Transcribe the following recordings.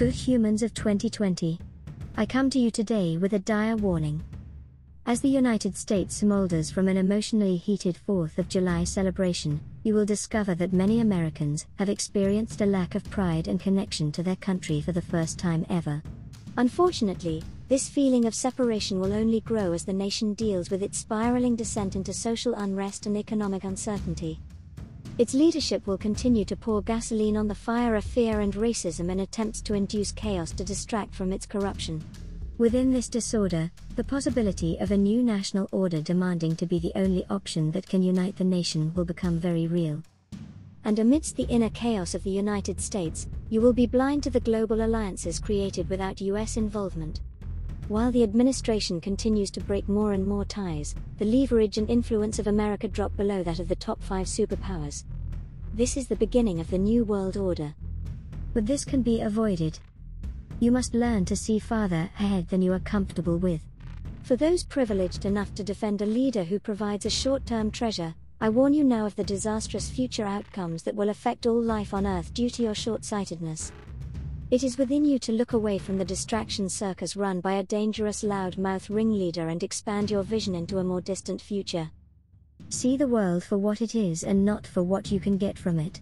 Good humans of 2020. I come to you today with a dire warning. As the United States smolders from an emotionally heated 4th of July celebration, you will discover that many Americans have experienced a lack of pride and connection to their country for the first time ever. Unfortunately, this feeling of separation will only grow as the nation deals with its spiraling descent into social unrest and economic uncertainty. Its leadership will continue to pour gasoline on the fire of fear and racism in attempts to induce chaos to distract from its corruption. Within this disorder, the possibility of a new national order demanding to be the only option that can unite the nation will become very real. And amidst the inner chaos of the United States, you will be blind to the global alliances created without US involvement. While the administration continues to break more and more ties, the leverage and influence of America drop below that of the top five superpowers. This is the beginning of the New World Order. But this can be avoided. You must learn to see farther ahead than you are comfortable with. For those privileged enough to defend a leader who provides a short term treasure, I warn you now of the disastrous future outcomes that will affect all life on Earth due to your short sightedness. It is within you to look away from the distraction circus run by a dangerous loudmouth ringleader and expand your vision into a more distant future. See the world for what it is and not for what you can get from it.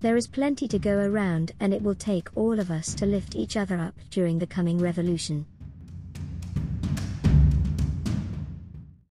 There is plenty to go around, and it will take all of us to lift each other up during the coming revolution.